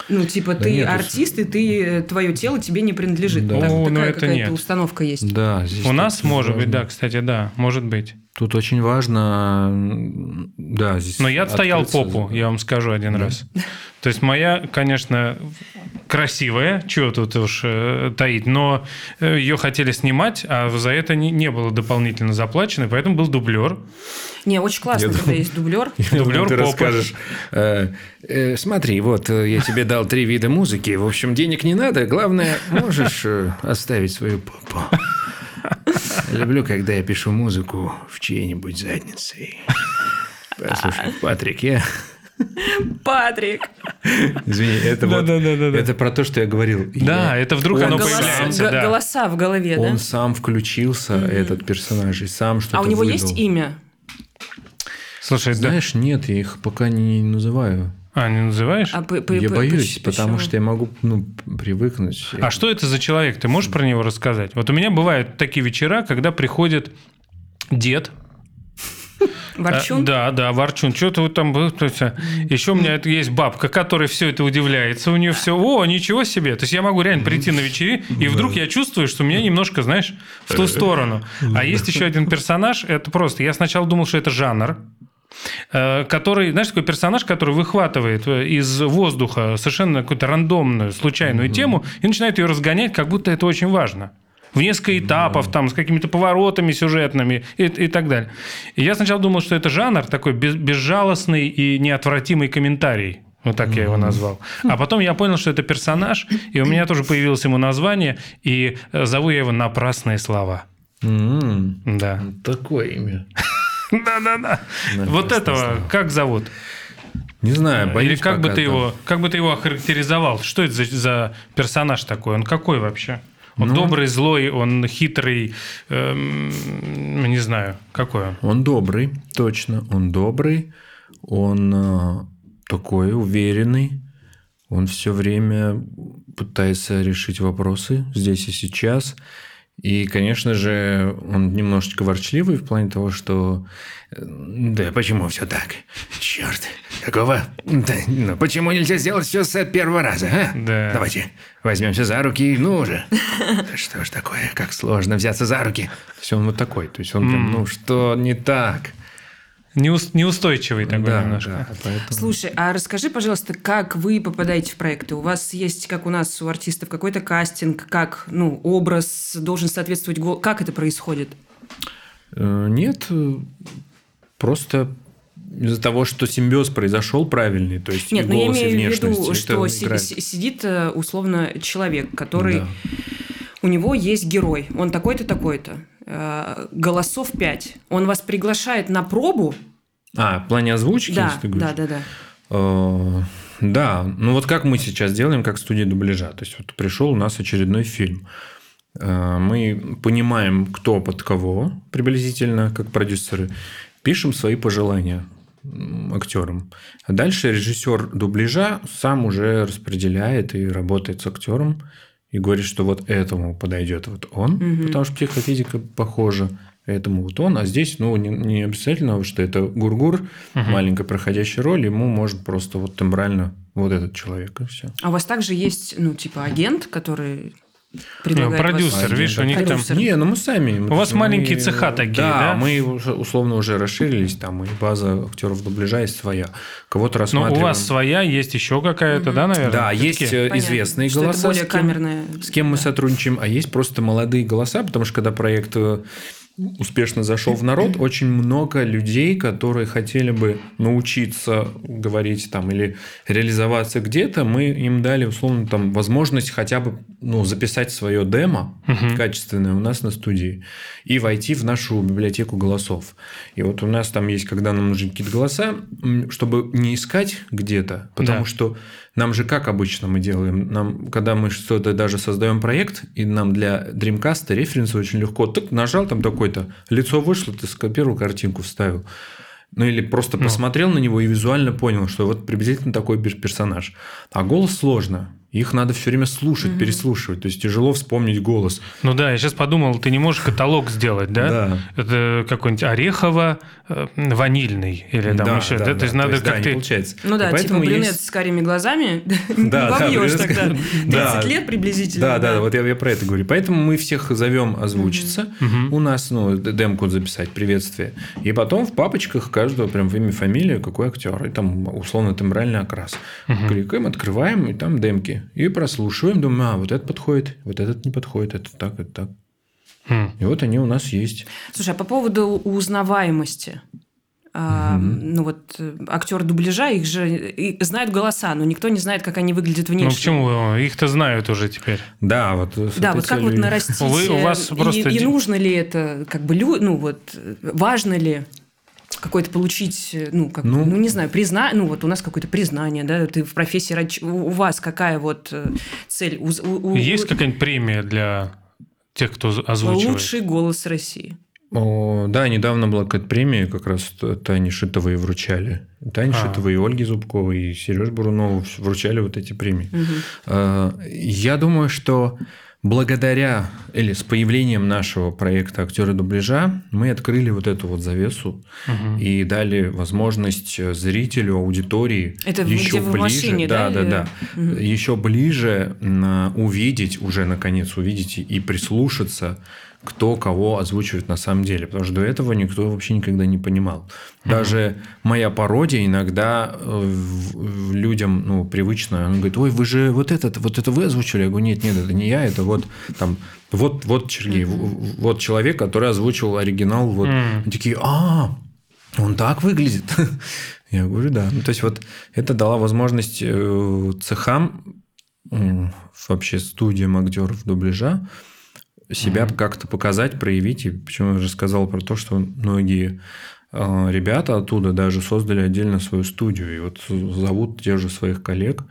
Ну, типа, Да ты нет, артист, и ты, твое тело тебе не принадлежит. Да. Так- О, ну такая это какая-то нет. установка есть. Да, здесь У нас может быть, важно. да, кстати, да, может быть. Тут очень важно, да, здесь. Но я отстоял попу, за- я вам скажу один раз. То есть моя, конечно, красивая, чего тут уж э, таить, но э, ее хотели снимать, а за это не, не было дополнительно заплачено, поэтому был дублер. Не, очень классно, Я когда думал- есть дублер. Я [LAUGHS] Дублер ты расскажешь. э, э, смотри, вот я тебе дал три вида музыки. В общем, денег не надо. Главное, можешь оставить свою попу. Люблю, когда я пишу музыку в чьей-нибудь заднице. Послушай, Патрик, я... Патрик! [LAUGHS] Извини, это вот... Да-да-да-да-да. Это про то, что я говорил. Да, Я- это вдруг Он оно Голоса- появляется, да. Голоса в голове, Он да? сам включился, этот персонаж, и сам что-то А у него выдал. есть имя? Слушай, да. Знаешь, нет, я их пока не называю. А, не называешь? А по- по- Я по- боюсь, поч- потому почему? что я могу ну, привыкнуть. А что это за человек? Ты можешь про него рассказать? Вот у меня бывают такие вечера, когда приходит дед, Ворчун? А, Да, да, Ворчун. Что-то вот там... Еще у меня это есть бабка, которая все это удивляется. У нее все, о, ничего себе. То есть я могу реально прийти на вечери, и вдруг я чувствую, что меня немножко, знаешь, в ту сторону. А есть еще один персонаж, это просто... Я сначала думал, что это жанр, э, который, знаешь, такой персонаж, который выхватывает э, из воздуха совершенно какую-то рандомную, случайную тему и начинает ее разгонять, как будто это очень важно. В несколько этапов, там, с какими-то поворотами сюжетными и, и так далее. И я сначала думал, что это жанр такой без- безжалостный и неотвратимый комментарий. Вот так я его назвал. А потом я понял, что это персонаж, и у меня тоже появилось ему название, и э, зову я его «Напрасные слова». М, Да. Такое имя. [LAUGHS] Да-да-да. Вот этого как зовут? Не знаю, боюсь Или как бы ты да. его, как бы ты его охарактеризовал? Что это за, за персонаж такой? Он какой вообще? Он Ну, добрый, злой, он хитрый, эм, не знаю, какой он? Он добрый, точно. Он добрый. Он а, такой уверенный. Он все время пытается решить вопросы здесь и сейчас. И, конечно же, он немножечко ворчливый в плане того, что да почему все так? Черт, какого? Да, ну, почему нельзя сделать все с первого раза, а? Да. Давайте возьмемся за руки, ну уже. Да что ж такое, как сложно взяться за руки. То есть он вот такой, то есть он прям, ну что не так? Неус- неустойчивый такой да, немножко. да, поэтому... Слушай, а расскажи, пожалуйста, как вы попадаете в проекты? У вас есть, как у нас, у артистов, какой-то кастинг, как, ну, образ должен соответствовать гол- Как это происходит? Э, Нет, э, просто из-за того, что симбиоз произошел правильный, то есть Нет, и ну я голос, и имею в виду, внешность, что играет. си- сидит э, условно человек, который... Да. У него есть герой, он такой-то, такой-то. Э, Голосов пять. Он вас приглашает на пробу. А, в плане озвучки, Да, если ты да, да, да. Э, Да, ну вот как мы сейчас делаем, как студия дубляжа. То есть вот пришел у нас очередной фильм. Э, Мы понимаем, кто под кого приблизительно, как продюсеры. Пишем свои пожелания актерам. А дальше режиссер дубляжа сам уже распределяет и работает с актером и говорит, что вот этому подойдет вот он, потому что психофизика похожа, этому вот он, а здесь, ну, не, не обязательно, что это гургур, маленькая проходящая роль, ему может просто вот тембрально вот этот человек, и все. А у вас также есть, ну, типа, агент, который предлагает вас- продюсер, видишь, у них там... Продюсер. Не, ну мы сами. У вас маленькие цеха такие, да? мы уже, условно уже расширились, там и база актеров дубляжа есть своя. Кого-то Ну, рассматриваем. у вас своя, есть еще какая-то, да, наверное? Да, есть э, Понятно, известные что голоса, более с кем, камерное. с кем мы Да. сотрудничаем, а есть просто молодые голоса, потому что когда проект э, успешно зашел в народ, очень много людей, которые хотели бы научиться говорить там или реализоваться где-то, мы им дали условно там возможность хотя бы ну, записать свое демо качественное у нас на студии и войти в нашу библиотеку голосов. И вот у нас там есть, когда нам нужны какие-то голоса, чтобы не искать где-то, потому Да. что нам же как обычно мы делаем, нам, когда мы что-то даже создаем проект, и нам для Dreamcast референсы очень легко, так нажал там такой-то, лицо вышло, ты скопировал картинку, вставил. Ну или просто посмотрел на него и визуально понял, что вот приблизительно такой пер- персонаж. А голос сложно. Их надо все время слушать, переслушивать. То есть тяжело вспомнить голос. Ну да, я сейчас подумал, ты не можешь каталог сделать, да? Да. Это какой-нибудь орехово э, ванильный или там Да, еще. да, да, да. То есть надо да, не как-то... получается. Ну да, типа поэтому брюнет есть- с карими глазами [LAUGHS] не Да, да, вобьешь брюнет с- тогда. 30 Да. лет приблизительно. Да, да, вот я, я про это говорю. Поэтому мы всех зовем озвучиться. У нас, ну, демку записать, приветствие. И потом в папочках каждого прям в имя, фамилия, какой актер. И там условно тембральный окрас. Кликаем, открываем, и там демки. И прослушиваем, думаем, а, вот это подходит, вот этот не подходит, это так, это так. Хм. И вот они у нас есть. Слушай, а по поводу узнаваемости. А, Ну вот э, актеры дубляжа, их же и знают голоса, но никто не знает, как они выглядят внешне. Ну почему? Их-то знают уже теперь. Да, вот. с Да, вот как вот нарастить, Вы- у э, вас и- просто и, ди- нужно ли это, как бы, лю- ну вот, э, важно ли какое-то получить, э, ну, как, ну, Ну. не знаю, призна... ну, вот у нас какое-то признание, да, ты в профессии, у вас какая вот э, цель? У- у- Есть у- какая-нибудь премия для тех, кто озвучивает? Лучший голос России. О, да, недавно была какая-то премия, как раз Тане Шитовой вручали. Тане А. Шитовой, и Ольге Зубковой, и Сереж Бурунову вручали вот эти премии. Э, Я думаю, что благодаря или с появлением нашего проекта «Актеры дубляжа» мы открыли вот эту вот завесу и дали возможность зрителю, аудитории Это еще ближе, машине, да, да, да, да, еще ближе увидеть, уже наконец увидеть и прислушаться кто кого озвучивает на самом деле. Потому что до этого никто вообще никогда не понимал. Даже моя пародия иногда э, людям ну, привычно. Он говорит, ой, вы же вот этот, вот это вы озвучили? Я говорю, нет, нет, это не я, это вот там, вот, вот Сергей, вот человек, который озвучил оригинал. Вот. Такие, а, он так выглядит. [LAUGHS] Я говорю, да. Ну, то есть, вот это дала возможность э, цехам, вообще студиям актеров дубляжа себя как-то показать, проявить. И почему я уже сказал про то, что многие э, ребята оттуда даже создали отдельно свою студию. И вот зовут те же своих коллег.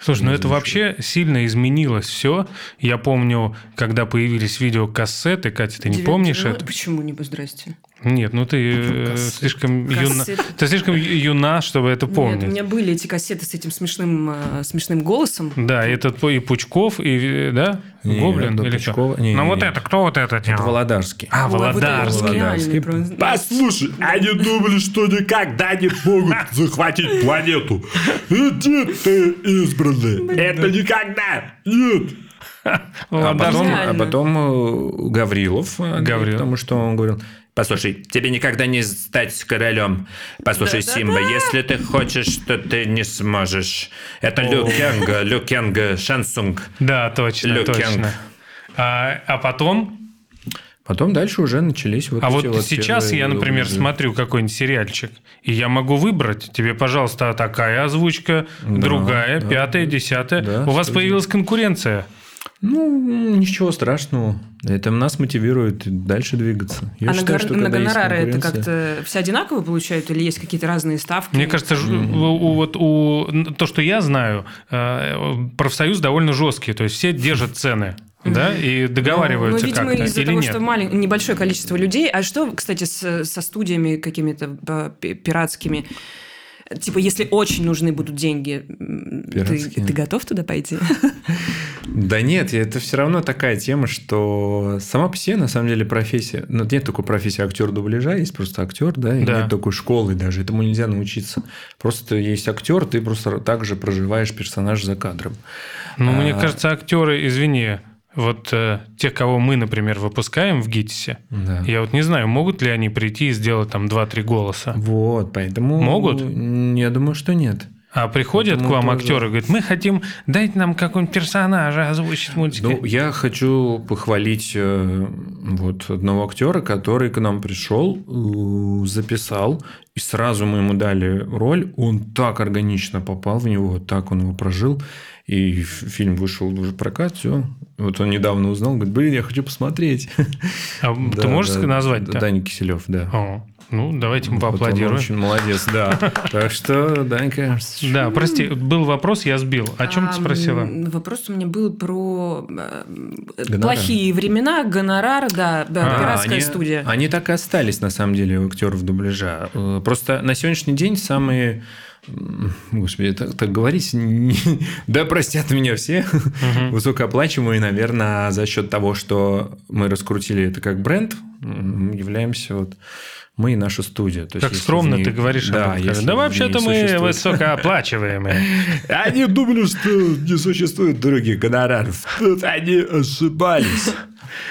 Слушай, ну это вообще сильно изменилось все. Я помню, когда появились видеокассеты, Катя, ты не Девяносто- помнишь ну, это? Почему не здрасте? Нет, ну ты э, Кассет. слишком юна. Ты слишком юна, чтобы это Нет, у помнить. меня были эти кассеты с этим смешным, э, смешным голосом. Да, и этот и Пучков, и э, да, Не, Гоблин да, или Пучкова- что? не, Ну не, вот не. это, кто вот это Это? Володарский. А, Володарский. Володарский. просто. Послушай, они думали, что никогда не могут [LAUGHS] захватить планету. Иди ты, избранный. Это никогда. Нет. [LAUGHS] А Володарский. потом, а потом э, Гаврилов, Гаврилов. потому что он говорил, послушай, тебе никогда не стать королем. Послушай, Да-да-да. Симба, если ты хочешь, то ты не сможешь. Это Лю Кенг, Лю Кенг, Шансунг. Да, точно, Лю точно. А, а потом, Потом дальше уже начались вот а эти вот сейчас первые я, например, уже- смотрю какой-нибудь сериальчик, и я могу выбрать тебе, пожалуйста, такая озвучка, Да, другая, да, пятая, да. десятая. Да, У вас появилась конкуренция. Ну, ничего страшного. Это нас мотивирует дальше двигаться. Я а на, считаю, гор- что на гонорары это как-то все одинаково получают или есть какие-то разные ставки? Мне кажется, ж- у- у- вот у, то, что я знаю, э, профсоюз довольно жесткий, то есть все держат цены, да, и Ну, договариваются видимо, как-то, из-за или того, нет? что малень- небольшое количество людей. А что, кстати, с- со студиями какими-то э, пи- пиратскими? Типа, если очень нужны будут деньги, ты, ты готов туда пойти? [LAUGHS] Да нет, это все равно такая тема, что сама по себе, на самом деле, профессия... Ну, нет такой профессии актер дубляжа, есть просто актер, да, и Да. нет такой школы даже, этому нельзя научиться. Просто есть актер, ты просто так же проживаешь персонаж за кадром. Ну, мне А. кажется, актеры, извини, вот э, тех, кого мы, например, выпускаем в ГИТИСе, Да. я вот не знаю, могут ли они прийти и сделать там 2-3 голоса. Вот, поэтому... Могут? Я думаю, что нет. А приходят Поэтому к вам тоже- актеры и говорят, мы хотим, дайте нам какого-нибудь персонажа озвучить в мультике. Ну, я хочу похвалить э, вот одного актера, который к нам пришел, э, записал, и сразу мы ему дали роль. Он так органично попал в него, так он его прожил. И фильм вышел уже в прокат, все. Вот он недавно узнал, говорит, блин, я хочу посмотреть. А [LAUGHS] ты можешь да, назвать? да, Даня Киселев, да. О, ну, давайте мы он поаплодируем. очень молодец, да. [LAUGHS] Так что, Данька, Да, прости, был вопрос, я сбил. О чем ты спросила? Вопрос у меня был про э, плохие времена, гонорар, да, да, А, пиратская студия. Они так и остались, на самом деле, у актеров дубляжа. Э, Просто на сегодняшний день самые... Господи, так, так говорить... не- Да, простят меня все. Высокооплачиваемые, наверное, за счет того, что мы раскрутили это как бренд, являемся вот мы и наша студия. То есть, Как если скромно в ней- ты говоришь об да, этом. если Да вообще-то мы существует- высокооплачиваемые. [LAUGHS] Они думали, что не существует других гонораров. Они ошибались.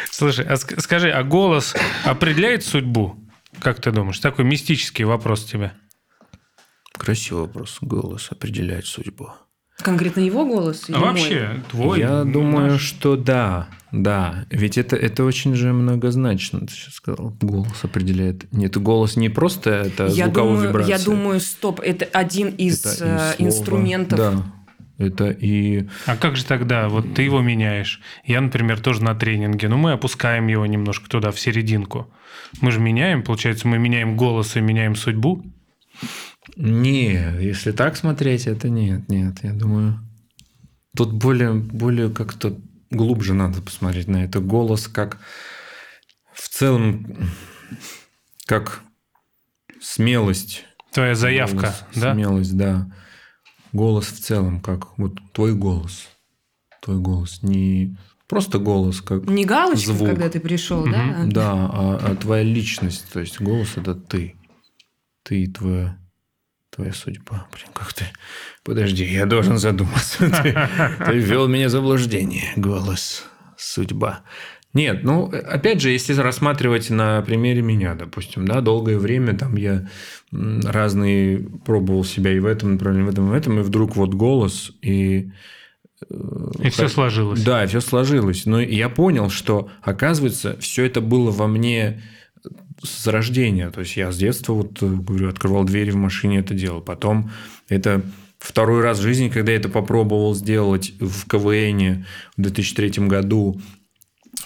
Слушай, а ск- скажи, а голос определяет судьбу? Как ты думаешь? Такой мистический вопрос тебе. Красивый вопрос. Голос определяет судьбу. Конкретно его голос или А мой? вообще, твой? Я думаю, наш? что да, да. Ведь это, это очень же многозначно, ты сейчас сказал. Голос определяет. Нет, голос не просто это Я звуковая думаю, вибрация. я думаю, стоп, это один из, Это э, инструментов. Да. Это и... А как же тогда? Вот ты его меняешь. Я, например, тоже на тренинге. Но мы опускаем его немножко туда, в серединку. Мы же меняем, получается, мы меняем голос и меняем судьбу. Не, если так смотреть, это нет, нет. Я думаю, тут более, более как-то глубже надо посмотреть на это. Голос как в целом, как смелость Твоя заявка, Голос, да? Смелость, да. Голос в целом, как вот твой голос. Твой голос. Не просто голос, как... Не галочка, Звук. когда ты пришел, да? Да, а, а твоя личность. То есть голос – это ты. Ты и твоя, твоя судьба. Блин, как ты... Подожди, я должен задуматься. [LAUGHS] Ты, ты ввел меня в заблуждение. Голос, судьба. Нет, ну, опять же, если рассматривать на примере меня, допустим, да, долгое время там я разные пробовал себя и в этом направлении, и в этом, и в этом, и вдруг вот голос, и И все сложилось. да, все сложилось. Но я понял, что, оказывается, все это было во мне с рождения. То есть я с детства, вот, э, говорю, открывал двери в машине, это делал. Потом это второй раз в жизни, когда я это попробовал сделать в КВН в 2003 году,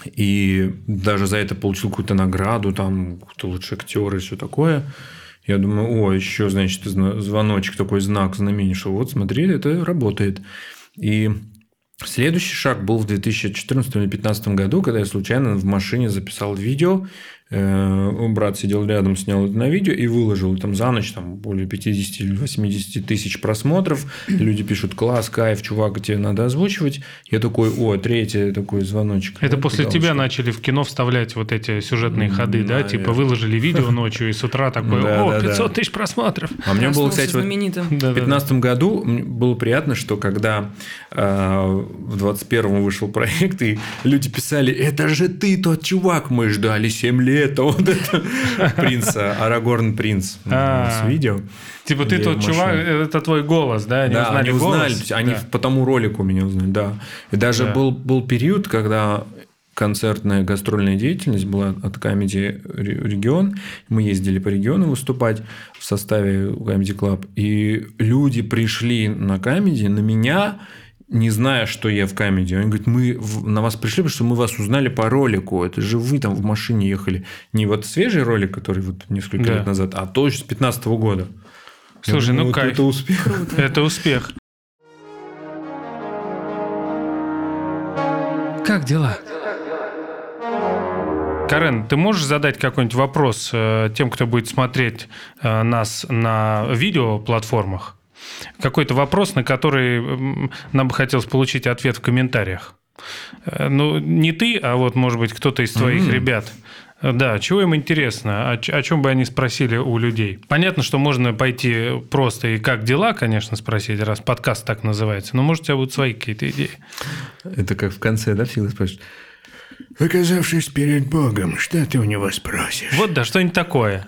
и даже за это получил какую-то награду, там, кто лучший актер и все такое. Я думаю, о, еще, значит, зна- звоночек, такой знак, знамение, что вот, смотри, это работает. И следующий шаг был в 2014 или 2015 году, когда я случайно в машине записал видео. Э, Брат сидел рядом, снял это на видео и выложил. И Там за ночь там, более 50 или 80 тысяч просмотров. Люди пишут, класс, кайф, чувак, тебе надо озвучивать. Я такой, о, третий такой звоночек. Это Вот, после галочка. тебя начали в кино вставлять вот эти сюжетные ходы, да? наверное. Типа выложили видео ночью, и с утра такой, Да, о, да, да. 500 тысяч просмотров. А мне было, кстати. В Да-да-да. 2015 году было приятно, что когда э, в 21 вышел проект, и люди писали, это же ты тот чувак, мы ждали 7 лет, а вот это [LAUGHS] принца, Арагорн принц А. с видео. Типа ты тот чувак, это твой голос, да? Они да, узнали они узнали, они Да. по тому ролику меня узнали, да. И даже Да. был, был период, когда концертная гастрольная деятельность была от Comedy Регион. Мы ездили по региону выступать в составе Comedy Club. И люди пришли на Comedy, на меня, не зная, что я в Comedy. Они говорят, мы на вас пришли, потому что мы вас узнали по ролику. Это же вы там в машине ехали. Не вот свежий ролик, который вот несколько Да. лет назад, а то еще с 15 года. Я Слушай, думаю, ну вот кайф. Это успех. [LAUGHS] Это успех. Как дела? Карен, ты можешь задать какой-нибудь вопрос э, тем, кто будет смотреть э, нас на видеоплатформах? Какой-то вопрос, на который нам бы хотелось получить ответ в комментариях. Э, Ну, не ты, а вот, может быть, кто-то из твоих ребят. Э, Да, чего им интересно, о, ч- о чем бы они спросили у людей. Понятно, что можно пойти просто и как дела, конечно, спросить, раз подкаст так называется, но может у тебя будут свои какие-то идеи. Это как в конце, да, всегда спрашивают? Оказавшись перед Богом, что ты у него спросишь? Вот, да, что-нибудь такое.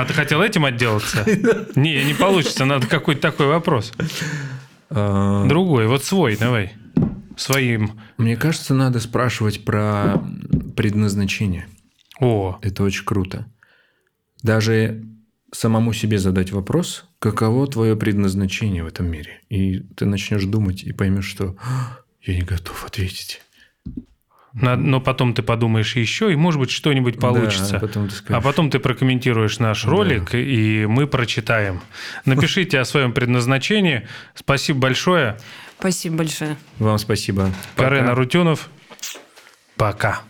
А ты хотел этим отделаться? [LAUGHS] Не, не получится, надо какой-то такой вопрос. А, Другой, вот свой, давай. Своим. Мне кажется, надо спрашивать про предназначение. О, Это очень круто. Даже самому себе задать вопрос, каково твое предназначение в этом мире. И ты начнешь думать и поймешь, что «А, я не готов ответить. Но потом ты подумаешь еще, и, может быть, что-нибудь получится. Да, а потом ты скажешь, А потом ты прокомментируешь наш ролик, и мы прочитаем. Напишите о своем предназначении. Спасибо большое. Спасибо большое. Вам спасибо. Карен Арутюнов. Пока.